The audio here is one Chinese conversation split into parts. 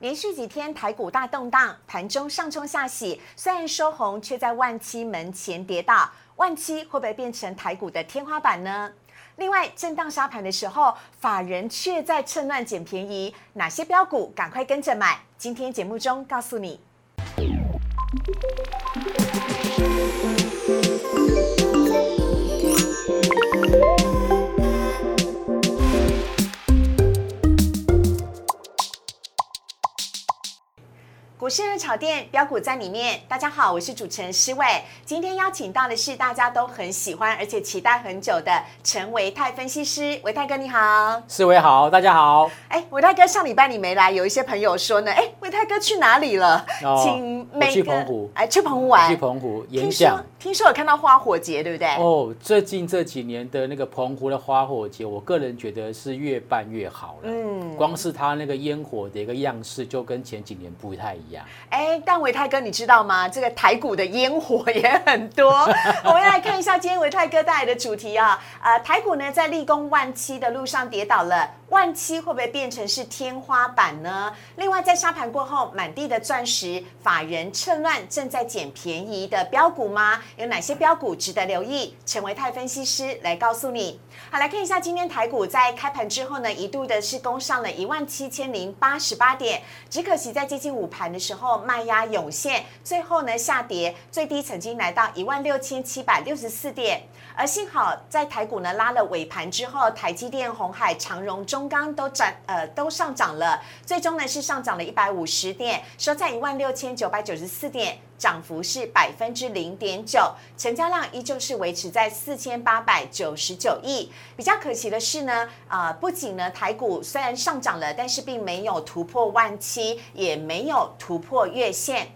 连续几天台股大动荡，盘中上冲下洗，虽然收红，却在万七门前跌倒。万七会不会变成台股的天花板呢？另外，震荡沙盘的时候，法人却在趁乱捡便宜，哪些标股赶快跟着买？今天节目中告诉你。股市热炒店标股在里面。大家好，我是主持人施伟。今天邀请到的是大家都很喜欢而且期待很久的陈维泰分析师。维泰哥你好，施伟好，大家好。哎，维泰哥上礼拜你没来，有一些朋友说呢，哎，维泰哥去哪里了？请每去澎湖，哎，去澎湖玩，去澎湖演讲。听说有看到花火节，对不对？哦，最近这几年的那个澎湖的花火节，我个人觉得是越办越好了。嗯，光是它那个烟火的一个样式，就跟前几年不太一样。哎，但维泰哥，你知道吗？这个台股的烟火也很多。我们来看一下今天维泰哥带来的主题啊。呃，台股呢在立功万期的路上跌倒了，万七会不会变成是天花板呢？另外，在沙盘过后，满地的钻石，法人趁乱正在捡便宜的标股吗？有哪些标股值得留意？陈维泰分析师来告诉你。好，来看一下今天台股在开盘之后呢，一度的是攻上了一万七千零八十八点，只可惜在接近午盘的时候卖压涌现，最后呢下跌，最低曾经来到一万六千七百六十四点。而幸好在台股呢拉了尾盘之后，台积电、红海、长荣、中钢都涨，呃都上涨了，最终呢是上涨了一百五十点，收在一万六千九百九十四点。涨幅是百分之零点九，成交量依旧是维持在四千八百九十九亿。比较可惜的是呢，呃，不仅呢台股虽然上涨了，但是并没有突破万七，也没有突破月线。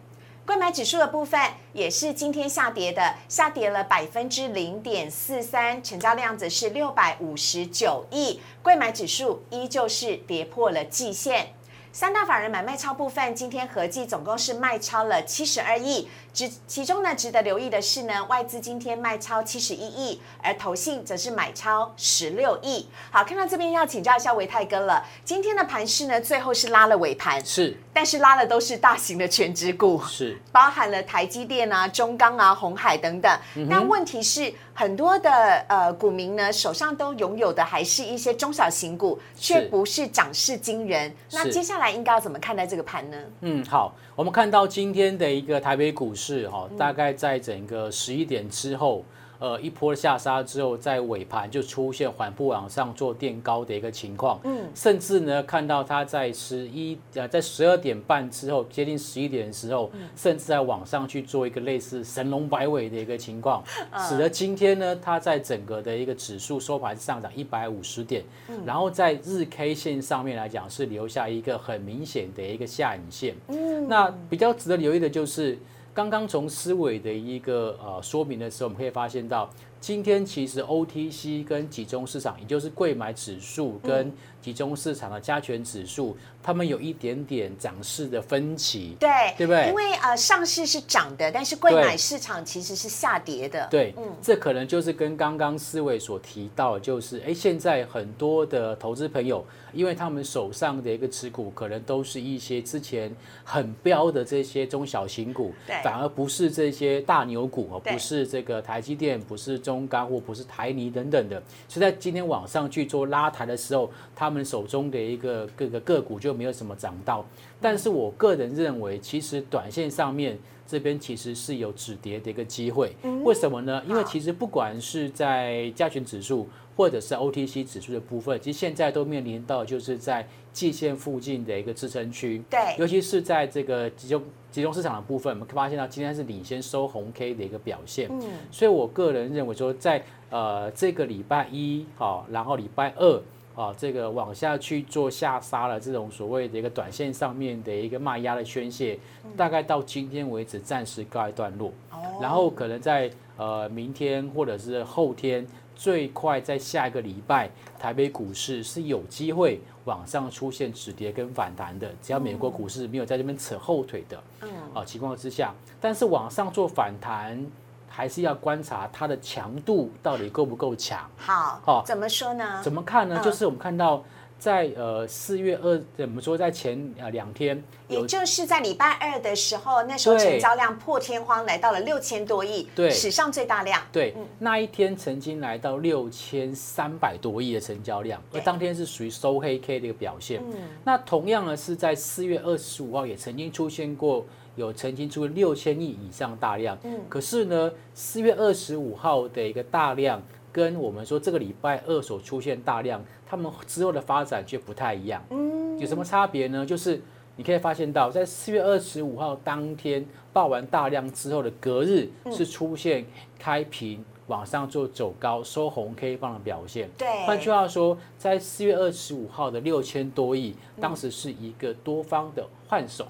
购买指数的部分也是今天下跌的，下跌了百分之零点四三，成交量则是六百五十九亿，购买指数依旧是跌破了季线。三大法人买卖超部分，今天合计总共是卖超了七十二亿。值其中呢，值得留意的是呢，外资今天卖超七十一亿，而投信则是买超十六亿。好，看到这边要请教一下维泰哥了。今天的盘势呢，最后是拉了尾盘，是，但是拉的都是大型的全职股，是，包含了台积电啊、中钢啊、红海等等。但问题是，很多的呃股民呢，手上都拥有的还是一些中小型股，却不是涨势惊人。那接下来应该要怎么看待这个盘呢？嗯，好，我们看到今天的一个台北股市。是哈，大概在整个十一点之后。呃，一波下杀之后，在尾盘就出现缓步往上做垫高的一个情况，嗯，甚至呢，看到它在十一呃，在十二点半之后，接近十一点的时候，甚至在往上去做一个类似神龙摆尾的一个情况，使得今天呢，它在整个的一个指数收盘上涨一百五十点，然后在日 K 线上面来讲是留下一个很明显的一个下影线，嗯，那比较值得留意的就是。刚刚从思维的一个呃说明的时候，我们可以发现到，今天其实 OTC 跟集中市场，也就是贵买指数跟集中市场的加权指数。他们有一点点涨势的分歧，对对不对？因为呃，上市是涨的，但是贵买市场其实是下跌的。对，嗯，这可能就是跟刚刚思维所提到，就是哎，现在很多的投资朋友，因为他们手上的一个持股，可能都是一些之前很标的这些中小型股，反而不是这些大牛股哦，不是这个台积电，不是中钢或不是台泥等等的，所以在今天往上去做拉抬的时候，他们手中的一个各个个股就。没有什么涨到，但是我个人认为，其实短线上面这边其实是有止跌的一个机会。为什么呢？因为其实不管是在加权指数或者是 OTC 指数的部分，其实现在都面临到就是在季线附近的一个支撑区。对，尤其是在这个集中集中市场的部分，我们发现到今天是领先收红 K 的一个表现。嗯，所以我个人认为说，在呃这个礼拜一好，然后礼拜二。啊，这个往下去做下杀了，这种所谓的一个短线上面的一个卖压的宣泄，大概到今天为止暂时告一段落。然后可能在呃明天或者是后天，最快在下一个礼拜，台北股市是有机会往上出现止跌跟反弹的。只要美国股市没有在这边扯后腿的，嗯，啊情况之下，但是往上做反弹。还是要观察它的强度到底够不够强。好，好，怎么说呢？怎么看呢？就是我们看到在呃四月二，怎么说，在前呃两天，也就是在礼拜二的时候，那时候成交量破天荒来到了六千多亿，对，史上最大量。对，那一天曾经来到六千三百多亿的成交量，而当天是属于收黑 K 的一个表现。那同样呢，是在四月二十五号也曾经出现过，有曾经出现六千亿以上大量。嗯，可是呢，四月二十五号的一个大量。跟我们说这个礼拜二所出现大量，他们之后的发展却不太一样。嗯，有什么差别呢？就是你可以发现到，在四月二十五号当天报完大量之后的隔日，是出现开平往上做走高收红 K 棒的表现。对，换句话说，在四月二十五号的六千多亿，当时是一个多方的换手。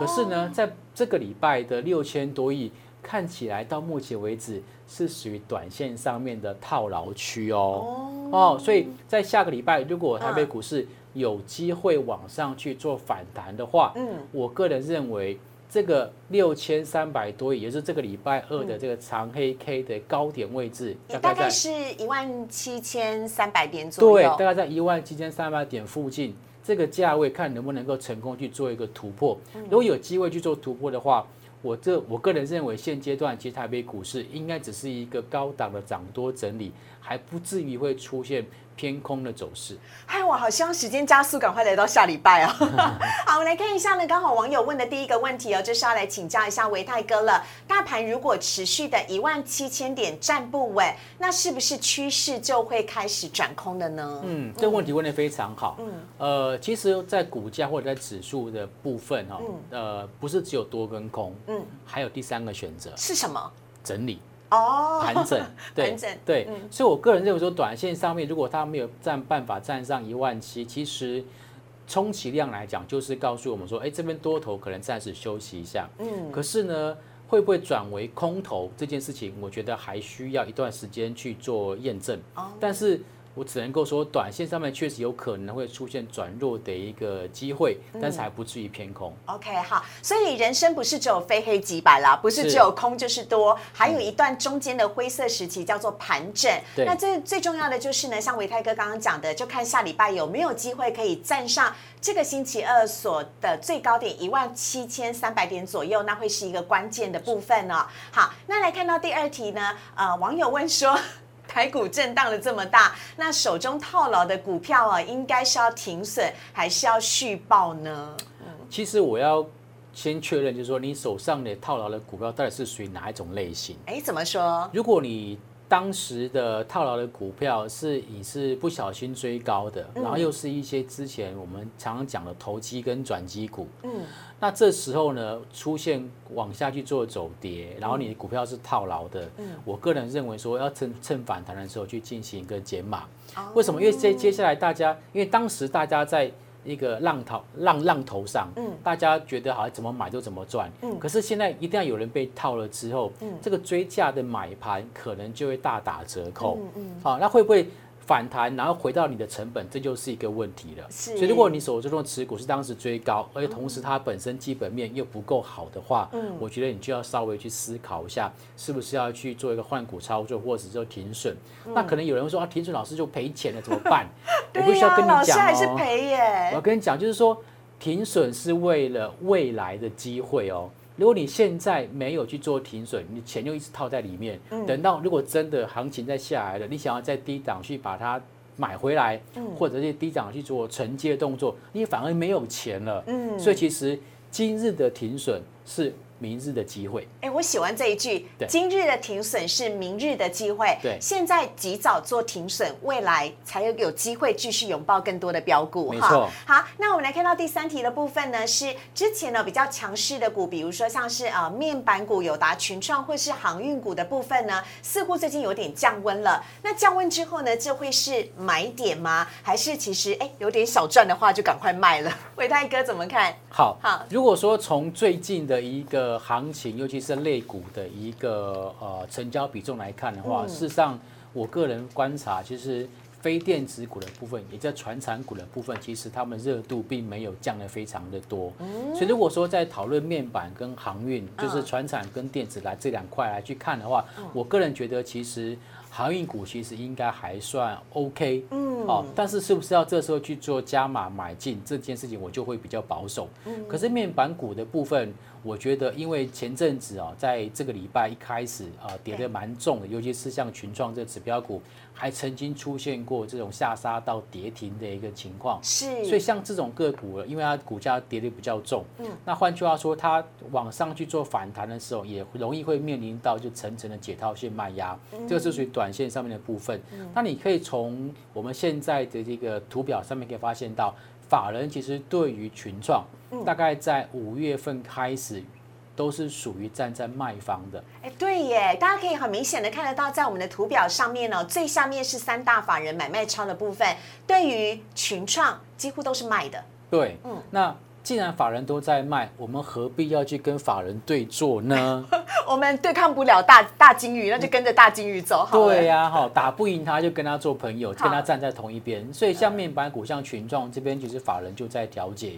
可是呢，在这个礼拜的六千多亿。看起来到目前为止是属于短线上面的套牢区哦。哦，所以在下个礼拜，如果台北股市有机会往上去做反弹的话，嗯，我个人认为这个六千三百多亿，也是这个礼拜二的这个长黑 K 的高点位置，大概是一万七千三百点左右，对，大概在一万七千三百点附近，这个价位看能不能够成功去做一个突破。如果有机会去做突破的话，我这我个人认为，现阶段其实台北股市应该只是一个高档的涨多整理，还不至于会出现。偏空的走势，嗨，我好希望时间加速，赶快来到下礼拜啊！好，我们来看一下呢，刚好网友问的第一个问题哦，就是要来请教一下维泰哥了。大盘如果持续的一万七千点站不稳，那是不是趋势就会开始转空的呢？嗯，这个问题问的非常好。嗯，呃，其实，在股价或者在指数的部分哈，呃，不是只有多跟空，嗯，还有第三个选择是什么？整理。哦，盘整，对对，所以我个人认为说，短线上面如果它没有占办法站上一万七，其实充其量来讲，就是告诉我们说，哎，这边多头可能暂时休息一下。嗯，可是呢，会不会转为空头这件事情，我觉得还需要一段时间去做验证。哦，但是。我只能够说，短线上面确实有可能会出现转弱的一个机会，但是还不至于偏空。OK，好，所以人生不是只有非黑即白啦，不是只有空就是多，还有一段中间的灰色时期叫做盘整。那最最重要的就是呢，像维泰哥刚刚讲的，就看下礼拜有没有机会可以站上这个星期二所的最高点一万七千三百点左右，那会是一个关键的部分哦。好，那来看到第二题呢，呃，网友问说。台股震荡了这么大，那手中套牢的股票啊，应该是要停损还是要续报呢？嗯其实我要先确认，就是说你手上的套牢的股票到底是属于哪一种类型？哎，怎么说？如果你当时的套牢的股票是你是不小心追高的，然后又是一些之前我们常常讲的投机跟转机股，嗯，那这时候呢出现往下去做走跌，然后你的股票是套牢的，嗯，我个人认为说要趁趁反弹的时候去进行一个减码，为什么？因为接接下来大家，因为当时大家在。一个浪头浪浪头上，嗯，大家觉得好像怎么买就怎么赚，嗯，可是现在一定要有人被套了之后，嗯，这个追价的买盘可能就会大打折扣，嗯嗯，好，那会不会？反弹，然后回到你的成本，这就是一个问题了。所以，如果你手中的持股是当时追高，而且同时它本身基本面又不够好的话，嗯，我觉得你就要稍微去思考一下，是不是要去做一个换股操作，或者说停损。那可能有人会说啊，停损老师就赔钱了，怎么办？我必须要跟你讲还是赔耶。我要跟你讲，就是说停损是为了未来的机会哦。如果你现在没有去做停损，你钱就一直套在里面。等到如果真的行情再下来了，你想要在低档去把它买回来，或者是低档去做承接动作，你反而没有钱了。嗯，所以其实今日的停损是。明日的机会，哎，我喜欢这一句。今日的停损是明日的机会。对，现在及早做停损，未来才有有机会继续拥抱更多的标股。没错。好，那我们来看到第三题的部分呢，是之前呢比较强势的股，比如说像是呃面板股、友达、群创或是航运股的部分呢，似乎最近有点降温了。那降温之后呢，这会是买点吗？还是其实哎有点小赚的话，就赶快卖了？伟泰哥怎么看？好，好。如果说从最近的一个行情，尤其是类股的一个呃成交比重来看的话，事实上，我个人观察，其实非电子股的部分，也在传产股的部分，其实他们热度并没有降得非常的多。所以如果说在讨论面板跟航运，就是传产跟电子来这两块来去看的话，我个人觉得其实航运股其实应该还算 OK。嗯。哦，但是是不是要这时候去做加码买进这件事情，我就会比较保守。嗯，可是面板股的部分，我觉得因为前阵子啊，在这个礼拜一开始啊，跌得蛮重的，尤其是像群创这指标股，还曾经出现过这种下杀到跌停的一个情况。是，所以像这种个股，因为它股价跌得比较重，嗯，那换句话说，它往上去做反弹的时候，也容易会面临到就层层的解套性卖压，这个是属于短线上面的部分。那你可以从我们现在的这个图表上面可以发现到，法人其实对于群创，大概在五月份开始都是属于站在卖方的。哎，对耶，大家可以很明显的看得到，在我们的图表上面呢，最下面是三大法人买卖超的部分，对于群创几乎都是卖的。对，嗯，那。既然法人都在卖，我们何必要去跟法人对坐呢？我们对抗不了大大金鱼，那就跟着大金鱼走。对呀，哈，打不赢他就跟他做朋友，跟他站在同一边。所以像面板股、像群众这边，其实法人就在调节。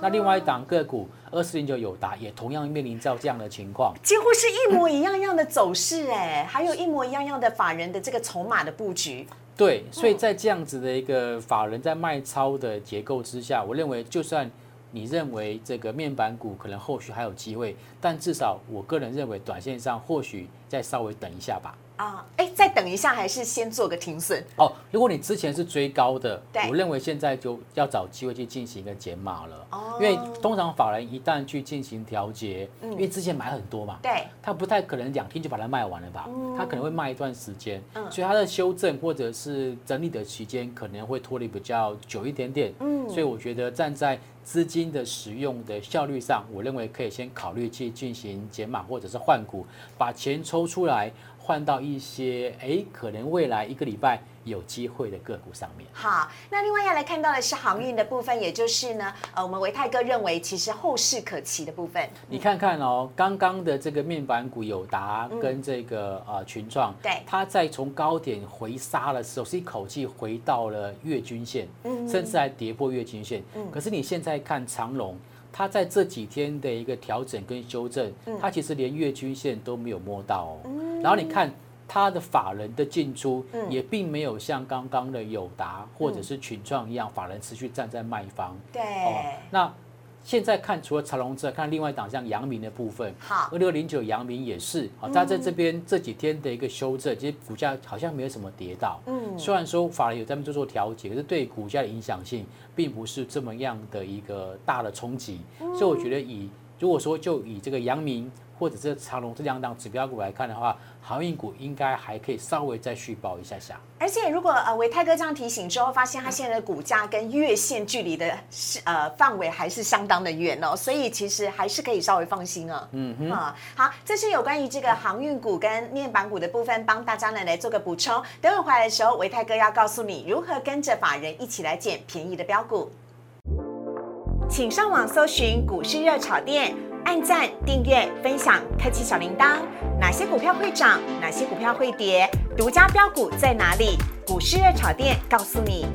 那另外一档个股二四零九友达也同样面临到这样的情况，几乎是一模一样样的走势，哎，还有一模一样样的法人的这个筹码的布局。对，所以在这样子的一个法人在卖超的结构之下，我认为就算。你认为这个面板股可能后续还有机会，但至少我个人认为，短线上或许再稍微等一下吧。啊，哎，再等一下，还是先做个停损？哦，如果你之前是追高的，我认为现在就要找机会去进行一个减码了。哦，因为通常法人一旦去进行调节，因为之前买很多嘛，对，他不太可能两天就把它卖完了吧？他可能会卖一段时间，所以它的修正或者是整理的期间可能会脱离比较久一点点。嗯，所以我觉得站在资金的使用的效率上，我认为可以先考虑去进行减码或者是换股，把钱抽出来。换到一些哎，可能未来一个礼拜有机会的个股上面。好，那另外要来看到的是航运的部分，也就是呢，呃，我们维泰哥认为其实后市可期的部分。你看看哦，刚刚的这个面板股友达跟这个呃群创，对，它在从高点回杀的时候，是一口气回到了月均线，嗯，甚至还跌破月均线。嗯，可是你现在看长龙。它在这几天的一个调整跟修正，它其实连月均线都没有摸到哦。然后你看它的法人的进出，也并没有像刚刚的友达或者是群创一样，法人持续站在卖方。对，那。现在看，除了长隆之外，看另外一档像阳明的部分，好，二六零九阳明也是，好，它在这边这几天的一个修正，其实股价好像没有什么跌到，嗯，虽然说法人有在做做调节，可是对股价的影响性并不是这么样的一个大的冲击，所以我觉得以如果说就以这个阳明。或者是长隆这两档指标股来看的话，航运股应该还可以稍微再续报一下下。而且如果呃维泰哥这样提醒之后，发现它现在的股价跟月线距离的是呃范围还是相当的远哦，所以其实还是可以稍微放心啊。嗯哼。啊，好，这是有关于这个航运股跟面板股的部分，帮大家呢来做个补充。等会回来的时候，维泰哥要告诉你如何跟着法人一起来捡便宜的标股。请上网搜寻股市热炒店。按赞、订阅、分享，开启小铃铛。哪些股票会涨？哪些股票会跌？独家标股在哪里？股市热炒店告诉你。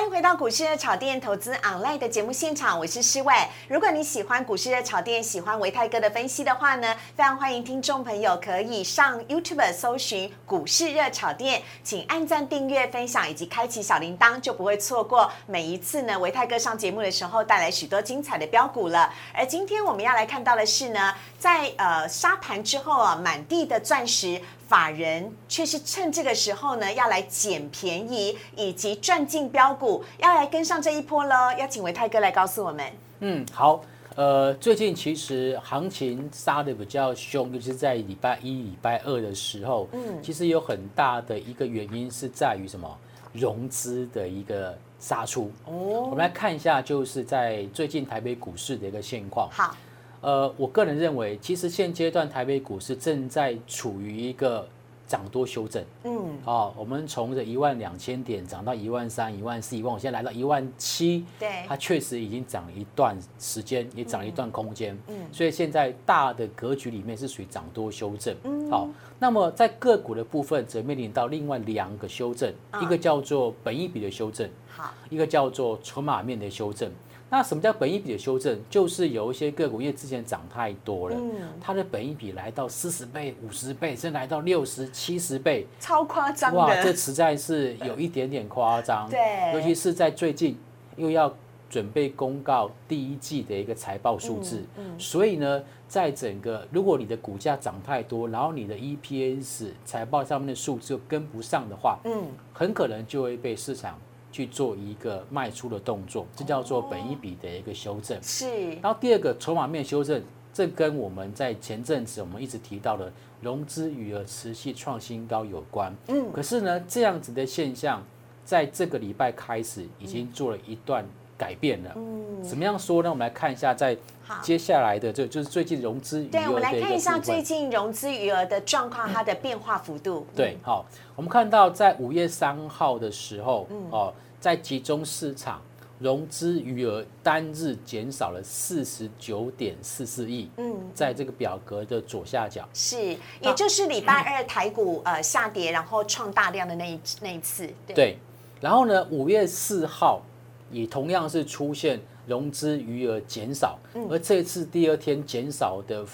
欢迎回到股市热炒店投资 online 的节目现场，我是施伟。如果你喜欢股市热炒店，喜欢维泰哥的分析的话呢，非常欢迎听众朋友可以上 YouTube 搜寻股市热炒店，请按赞、订阅、分享以及开启小铃铛，就不会错过每一次呢维泰哥上节目的时候带来许多精彩的标股了。而今天我们要来看到的是呢，在呃沙盘之后啊，满地的钻石。法人却是趁这个时候呢，要来捡便宜，以及赚进标股，要来跟上这一波喽。要请维泰哥来告诉我们。嗯，好，呃，最近其实行情杀的比较凶，尤其是在礼拜一、礼拜二的时候，嗯，其实有很大的一个原因是在于什么？融资的一个杀出。哦，我们来看一下，就是在最近台北股市的一个现况。好。呃，我个人认为，其实现阶段台北股市正在处于一个涨多修正。嗯，哦，我们从这一万两千点涨到一万三、一万四、一万五，现在来到一万七。对，它确实已经涨了一段时间，也涨了一段空间。嗯，所以现在大的格局里面是属于涨多修正。嗯，好，那么在个股的部分则面临到另外两个修正，一个叫做本益比的修正，好，一个叫做筹码面的修正。那什么叫本益比的修正？就是有一些个股因为之前涨太多了，嗯。它的本益比来到四十倍、五十倍，甚至来到六十、七十倍，超夸张哇，这的，实在是有一点点夸张。对。尤其是在最近又要准备公告第一季的一个财报数字，嗯所以呢，在整个如果你的股价涨太多，然后你的 EPS 财报上面的数字又跟不上的话，嗯，很可能就会被市场去做一个卖出的动作，这叫做本一笔的一个修正。是，然后第二个筹码面修正，这跟我们在前阵子我们一直提到的融资余额持续创新高有关。嗯，可是呢，这样子的现象，在这个礼拜开始已经做了一段改变了。嗯，怎么样说呢？我们来看一下，在。接下来的这就是最近融资余对，我们来看一下最。近融资余额的状况，它的变化幅度。对，好，我们看到在五月三号的时候，嗯哦，在集中市场融资余额单日减少了四十九点四四亿，嗯，在这个表格的左下角。是，也就是礼拜二台股呃下跌，然后创大量的那一那一次。对，对，然后呢，五月四号也同样是出现融资余额减少，嗯。而这次第二天减少的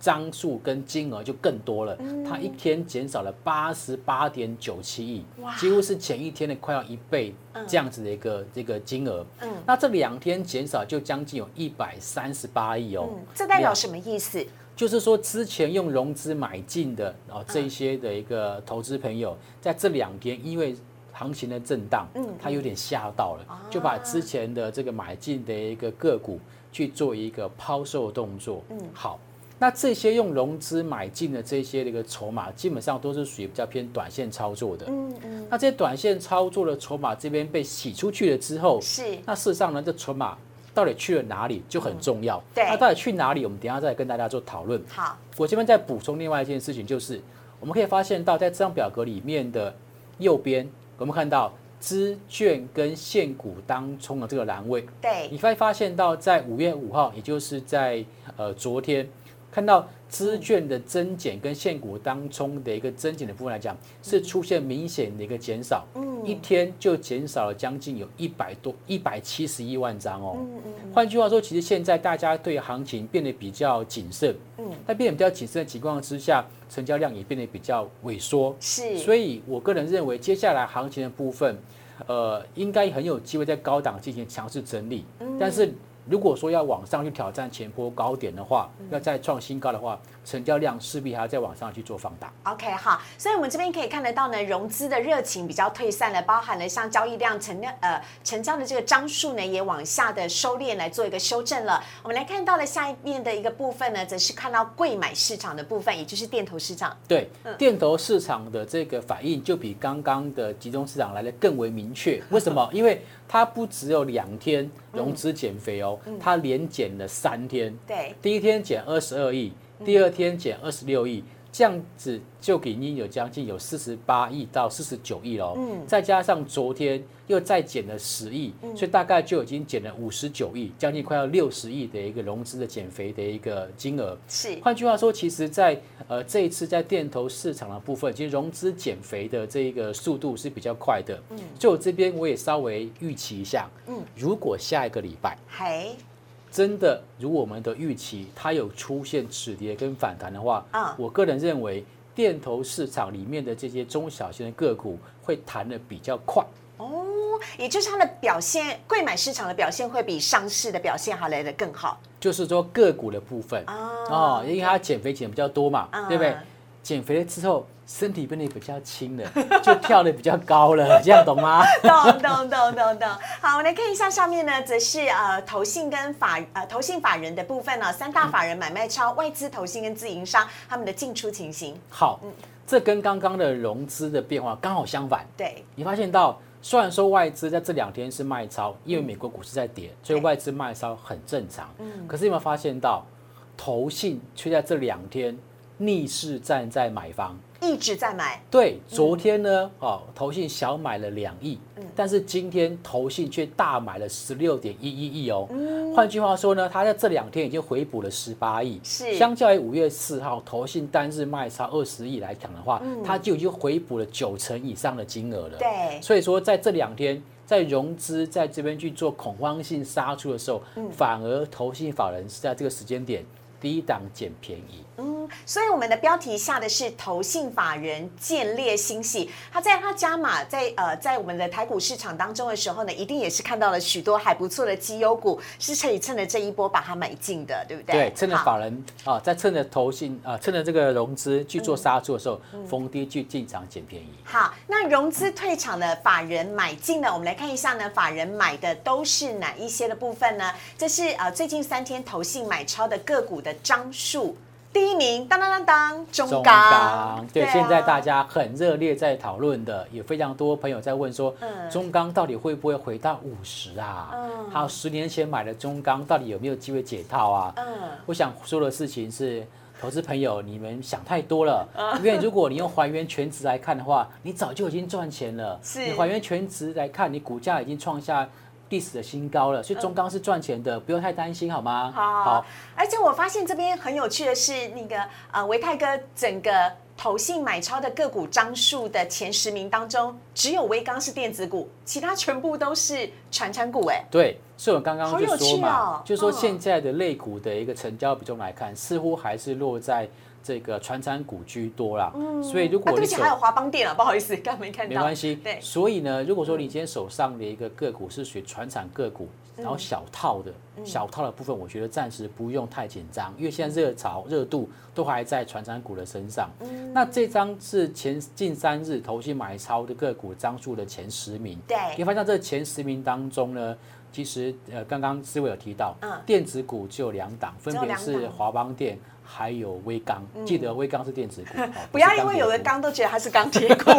张数跟金额就更多了，嗯。它一天减少了八十八点九七亿，几乎是前一天的快要一倍这样子的一个这个金额。嗯。那这两天减少就将近有一百三十八亿哦。嗯，，这代表什么意思？就是说，之前用融资买进的哦，这些的一个投资朋友，在这两天因为行情的震荡，嗯他有点吓到了，就把之前的这个买进的一个个股去做一个抛售动作。嗯好，那这些用融资买进的这些的一个筹码，基本上都是属于比较偏短线操作的。嗯嗯，那这些短线操作的筹码这边被洗出去了之后，是，那事实上呢，这筹码到底去了哪里就很重要。对那到底去哪里，我们等一下再跟大家做讨论。好，我这边再补充另外一件事情，就是我们可以发现到，在这张表格里面的右边，我们看到资券跟现股当中的这个栏位，对，你会发现到在五月五号，也就是在呃昨天，看到资券的增减跟现股当中的一个增减的部分来讲，是出现明显的一个减少，嗯。一天就减少了将近有一百多一百七十一万张哦。嗯嗯。换句话说，其实现在大家对行情变得比较谨慎，嗯，但变得比较谨慎的情况之下，成交量也变得比较萎缩。是，所以我个人认为，接下来行情的部分，呃，应该很有机会在高档进行强势整理。嗯。但是如果说要往上去挑战前波高点的话，嗯。要再创新高的话，成交量势必还要再往上去做放大。OK，好，所以我们这边可以看得到呢，融资的热情比较退散了，包含了像交易量成交呃成交的这个张数呢，也往下的收敛来做一个修正了。我们来看到了下一面的一个部分呢，则是看到贵买市场的部分，也就是电投市场。对，嗯电投市场的这个反应就比刚刚的集中市场来的更为明确。为什么？因为它不只有两天融资减肥哦，嗯它连减了三天。对，第一天减二十二亿，第二天减二十六亿，这样子就已经有将近有四十八亿到四十九亿喽。嗯再加上昨天又再减了十亿，所以大概就已经减了五十九亿，将近快要六十亿的一个融资的减肥的一个金额。是，换句话说，其实在，呃这一次在电投市场的部分，其实融资减肥的这一个速度是比较快的。嗯，就我这边我也稍微预期一下，嗯嗯，如果下一个礼拜嘿，真的如我们的预期，它有出现止跌跟反弹的话，啊我个人认为电投市场里面的这些中小型的个股会弹的比较快。哦，也就是它的表现，贵买市场的表现会比上市的表现还来的更好就是说个股的部分啊哦，因为它减肥减比较多嘛，嗯对不对？减肥了之后，身体变得比较轻了，就跳得比较高了，这样懂吗？懂懂懂懂懂。好，我们来看一下上面呢，则是呃投信跟法呃投信法人的部分呢、三大法人买卖超、外资投信跟自营商他们的进出情形。好，嗯这跟刚刚的融资的变化刚好相反。对，你发现到，虽然说外资在这两天是卖超，因为美国股市在跌，所以外资卖超很正常。嗯可是有没有发现到，投信却在这两天逆势站在买方？一直在买，对，昨天呢，哦，投信小买了两亿，嗯。但是今天投信却大买了十六点一一亿哦。嗯。换句话说呢，它在这两天已经回补了十八亿，是。相较于五月四号投信单日卖超二十亿来讲的话，它就已经回补了九成以上的金额了。对。所以说在这两天在融资在这边去做恐慌性杀出的时候，反而投信法人是在这个时间点低档捡便宜。嗯，所以我们的标题下的是投信法人建立新系，他在他加码在呃在我们的台股市场当中的时候呢，一定也是看到了许多还不错的绩优股，是可以趁着这一波把它买进的，对不对？对，趁着法人啊，在趁着投信啊，趁着这个融资去做杀出的时候，逢低去进场捡便宜。好，那融资退场的法人买进呢？我们来看一下呢，法人买的都是哪一些的部分呢？这是呃最近三天投信买超的个股的张数，第一名当当当当中中钢。钢，对，啊。现在大家很热烈在讨论的，也非常多朋友在问说，嗯。中钢到底会不会回到五十啊？嗯。还有十年前买的中钢到底有没有机会解套啊？嗯。我想说的事情是，投资朋友你们想太多了，嗯。因为如果你用还原全值来看的话，你早就已经赚钱了。是。你还原全值来看，你股价已经创下历史的新高了，所以中钢是赚钱的，不用太担心，好吗？好，而且我发现这边很有趣的是，那个呃维泰哥整个投信买超的个股张数的前十名当中，只有微钢是电子股，其他全部都是传产股，哎，对，所以我刚刚就说嘛，哦就是说嗯现在的类股的一个成交比重来看，似乎还是落在这个传产股居多啦。所以如啊，对不起，果你手还有华邦电啊，不好意思，刚没看到，没关系，对，所以呢，如果说你今天手上的一个个股是属于传产个股，嗯。然后小套的、小套的部分，我觉得暂时不用太紧张，因为现在热潮热度都还在传产股的身上。嗯。那这张是前近三日投信买超的个股张数的前十名，对。你会发现这前十名当中呢，其实呃，刚刚思维有提到，嗯。电子股只有两档，分别是档。华邦电还有微钢。记得微钢是电子股，哦不要因为有的股钢都觉得它是钢铁股，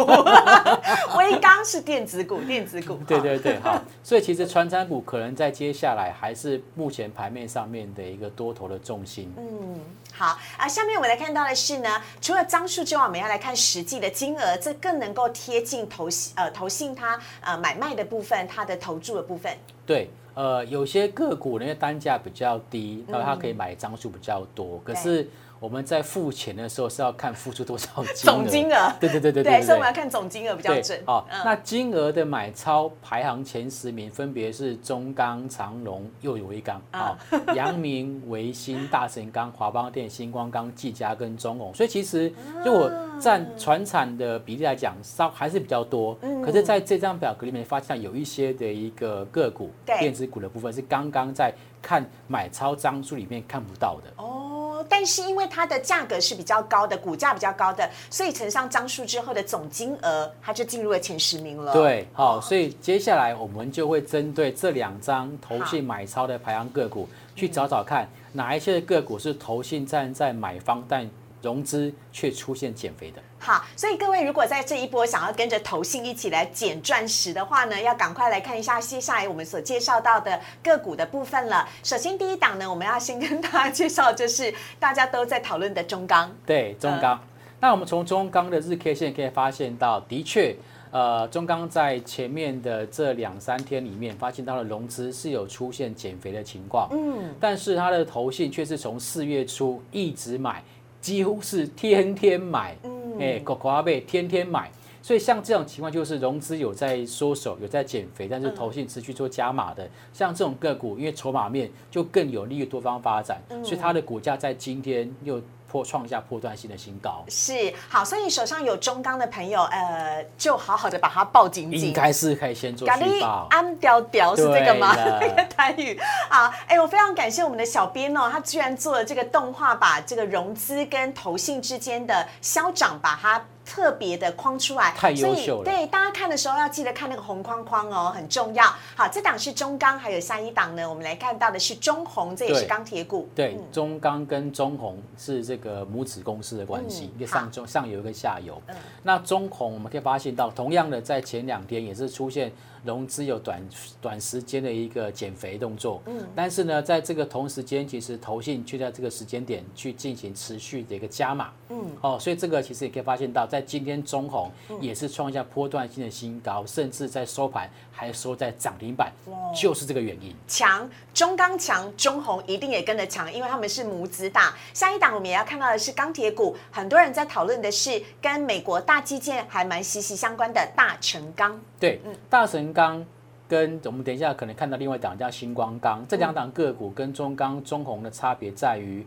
微钢是电子股，电子股，对对对，好，所以其实传产股可能在接下来还是目前盘面上面的一个多头的重心。嗯，好啊，下面我们来看到的是呢，除了张数之外，我们要来看实际的金额，这更能够贴近投信呃投信它呃买卖的部分，它的投注的部分。对，呃，有些个股呢因为单价比较低，嗯那它可以买张数比较多，可是我们在付钱的时候是要看付出多少金额。总金额。对对对对对，对。所以我们要看总金额比较准。好，嗯。那金额的买超排行前十名分别是中钢、长隆、又有一钢。啊、阳明、维新、大神钢、华邦电、星光钢、技嘉跟中宏。所以其实如果占船产的比例来讲，稍还是比较多。嗯。可是在这张表格里面发现有一些的一个个股，对。电子股的部分是刚刚在看买超张数里面看不到的。哦，但是因为它的价格是比较高的，股价比较高的，所以乘上张数之后的总金额，它就进入了前十名了。对，好，所以接下来我们就会针对这两张投信买超的排行个股，去找找看哪一些个股是投信站在买方，但融资却出现减肥的。好，所以各位如果在这一波想要跟着投信一起来捡钻石的话呢，要赶快来看一下接下来我们所介绍到的个股的部分了。首先第一档呢，我们要先跟大家介绍，就是大家都在讨论的中钢。对，中钢。那我们从中钢的日 K 线可以发现到，的确，呃，中钢在前面的这两三天里面，发现它的融资是有出现减肥的情况。嗯，但是它的投信却是从四月初一直买，几乎是天天买，嗯哎、狗狗阿贝天天买。所以像这种情况，就是融资有在缩手，有在减肥，但是投信持续做加码的。像这种个股，因为筹码面就更有利于多方发展，所以它的股价在今天又破创下破断性的新高。是好，所以手上有中钢的朋友，呃，就好好的把它抱紧紧。应该是可以先做咖喱续报。安雕雕是这个吗？那个 台语啊，哎，我非常感谢我们的小编哦，他居然做了这个动画，把这个融资跟投信之间的消长，把它。特别的框出来，太优秀了所以对大家看的时候要记得看那个红框框哦，很重要。好，这档是中钢，还有下一档呢，我们来看到的是中红，这也是对钢铁股。对嗯，中钢跟中红是这个母子公司的关系嗯，一个上中上游，一个下游嗯。那中红我们可以发现到，同样的在前两天也是出现融资有短短时间的一个减肥动作，嗯但是呢，在这个同时间，其实投信却在这个时间点去进行持续的一个加码，嗯，哦，所以这个其实也可以发现到，在今天中红也是创下波段性的新高，甚至在收盘还收在涨停板，就是这个原因。强，中钢强，中红一定也跟着强，因为他们是母子档。下一档我们也要看到的是钢铁股，很多人在讨论的是跟美国大基建还蛮息息相关的大成钢。对，大神钢跟我们等一下可能看到另外一档叫星光钢，这两档个股跟中钢、中红的差别在于，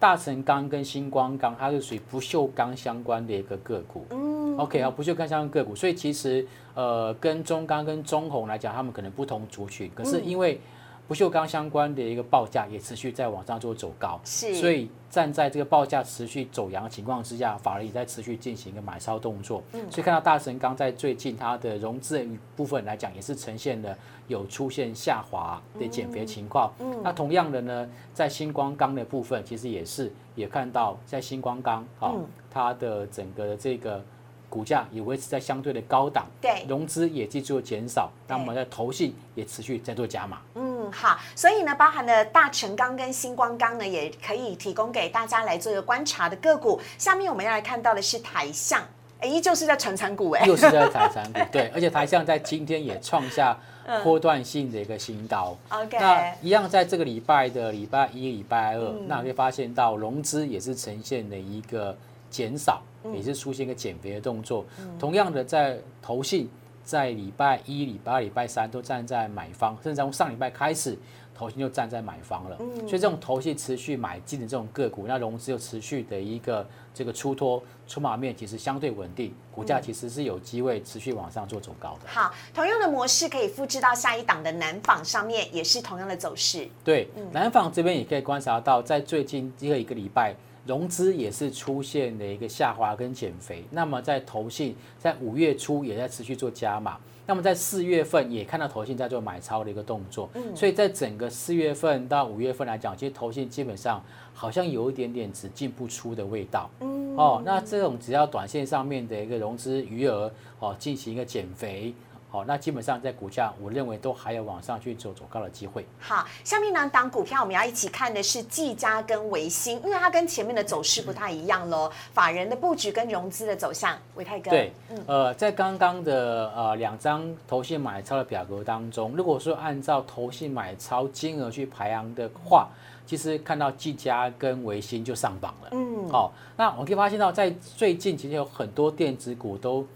大神钢跟星光钢它是属于不锈钢相关的一个个股。嗯，OK 啊，不锈钢相关个股，所以其实呃跟中钢跟中红来讲，他们可能不同族群，可是因为不锈钢相关的一个报价也持续在往上做走高，是所以站在这个报价持续走阳的情况之下，法人也在持续进行一个买超动作。嗯所以看到大神钢在最近它的融资的部分来讲，也是呈现了有出现下滑的减肥情况。嗯那同样的呢，在星光钢的部分，其实也是也看到在星光钢啊，它的整个这个。股价也维持在相对的高档，对融资也继续减少，那么在投信也持续在做加码。嗯，好，所以呢，包含了大成钢跟星光钢呢，也可以提供给大家来做一个观察的个股。下面我们要来看到的是台象，哎，依旧是在传产股，哎，又是在 台产股，对，而且台象在今天也创下波段性的一个新高。OK，那一样在这个礼拜的礼拜一、礼拜二，那可以发现到融资也是呈现了一个减少，也是出现一个减肥的动作。同样的，在投信在礼拜一、礼拜二、礼拜三都站在买方，甚至从上礼拜开始，投信就站在买方了。所以这种投信持续买进的这种个股，那融资又持续的一个这个出脱，筹码面其实相对稳定，股价其实是有机会持续往上做走高的。好，同样的模式可以复制到下一档的南纺上面，也是同样的走势。对，南纺这边也可以观察到，在最近一个一个礼拜，融资也是出现了一个下滑跟减肥。那么在投信在五月初也在持续做加码，那么在四月份也看到投信在做买超的一个动作。所以在整个四月份到五月份来讲，其实投信基本上好像有一点点只进不出的味道。哦，那这种只要短线上面的一个融资余额哦进行一个减肥。好，那基本上在股价，我认为都还有往上去走走高的机会。好，下面两档股票我们要一起看的是技嘉跟维新，因为它跟前面的走势不太一样喽。法人的布局跟融资的走向，维泰哥。对，呃，在刚刚的呃两张投信买超的表格当中，如果说按照投信买超金额去排行的话，其实看到技嘉跟维新就上榜了。嗯，好、那我可以发现到，在最近其实有很多电子股都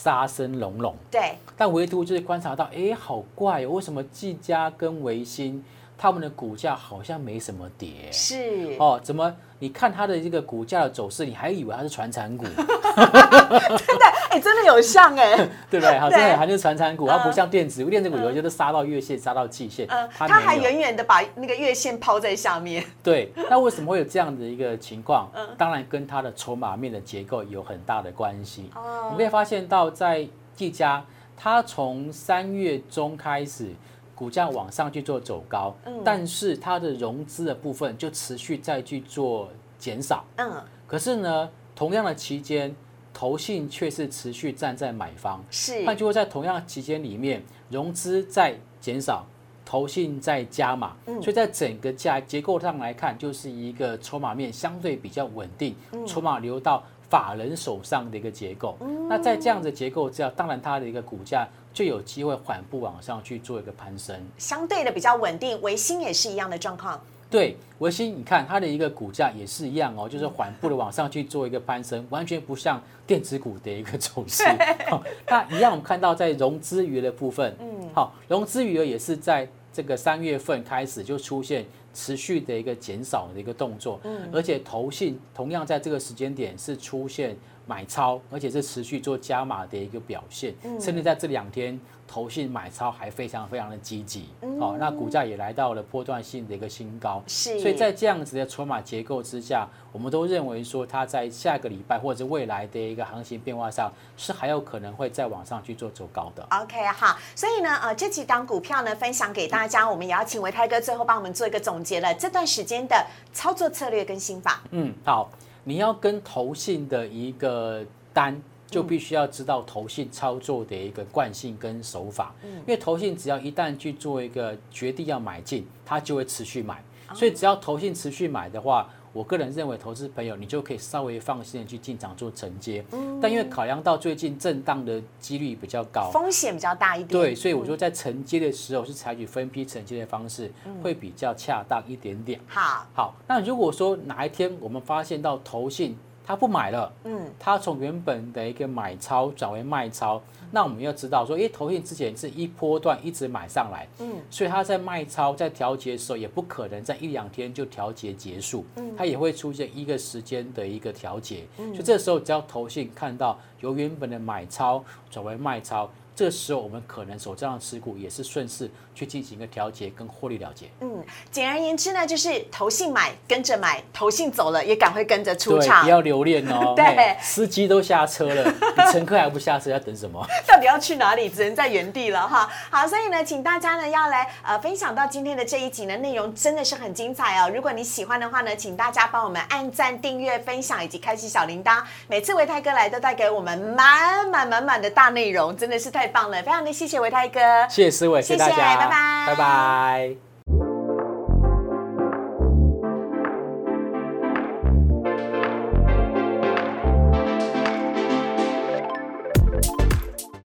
杀声隆隆，对，但唯独就是观察到，哎，好怪哦，为什么技嘉跟维新他们的股价好像没什么跌？是。哦，怎么？你看它的这个股价的走势，你还以为它是传产股，哎、真的有像哎、对不对？好，对真的还是传产股，它不嗯像电子股，电子股有些都杀到月线、杀到季线，嗯，它它还。远远的把那个月线抛在下面。对，那为什么会有这样的一个情况？嗯当然跟它的筹码面的结构有很大的关系。我哦们可以发现到，在技嘉，它从三月中开始，股价往上去做走高，嗯但是它的融资的部分就持续再去做减少。嗯，可是呢，同样的期间，投信却是持续站在买方。是换句话，在同样期间里面，融资在减少，投信在加码，嗯所以在整个价结构上来看，就是一个筹码面相对比较稳定，嗯筹码流到法人手上的一个结构。嗯那在这样的结构之下，当然它的一个股价就有机会缓步往上去做一个攀升。相对的比较稳定，维新也是一样的状况。对，维新，你看它的一个股价也是一样哦，就是缓步的往上去做一个攀升，完全不像电子股的一个走势。好那一样，我们看到在融资余额的部分，嗯，好，融资余额也是在这个三月份开始就出现持续的一个减少的一个动作，嗯，而且投信同样在这个时间点是出现买超，而且是持续做加码的一个表现，甚至在这两天。投信买超还非常非常的积极，哦、那股价也来到了波段性的一个新高，是，所以在这样子的筹码结构之下，我们都认为说它在下个礼拜或者未来的一个行情变化上，是还有可能会再往上去做走高的。OK，好，所以呢，呃，这几档股票呢，分享给大家，我们也要请维泰哥最后帮我们做一个总结了。这段时间的操作策略跟心法，嗯，好，你要跟投信的一个单。就必须要知道投信操作的一个惯性跟手法，因为投信只要一旦去做一个决定要买进，它就会持续买，所以只要投信持续买的话，我个人认为投资朋友你就可以稍微放心的去进场做承接，但因为考量到最近震荡的几率比较高，风险比较大一点。对，所以我就在承接的时候是采取分批承接的方式，会比较恰当一点点。好，好，那如果说哪一天我们发现到投信他不买了，嗯，他从原本的一个买超转为卖超，那我们要知道说，因为投信之前是一波段一直买上来，嗯，所以他在卖超在调节的时候，也不可能在一两天就调节结束，嗯，他也会出现一个时间的一个调节，嗯，所以这时候只要投信看到由原本的买超转为卖超。这时候我们可能手这样的持股也是顺势去进行一个调节跟获利了结。嗯，简而言之呢，就是投信买跟着买，投信走了也赶快跟着出场，不要留恋哦。对，司机都下车了，乘客还不下车，要等什么？到底要去哪里？只能在原地了哈。好，所以呢，请大家呢要来呃分享到今天的这一集呢，内容真的是很精彩哦。如果你喜欢的话呢，请大家帮我们按赞、订阅、分享以及开启小铃铛。每次维泰哥来都带给我们满满满满的大内容，真的是太。棒了，非常的谢谢维泰哥，谢谢思伟，谢谢大家，拜拜，拜拜。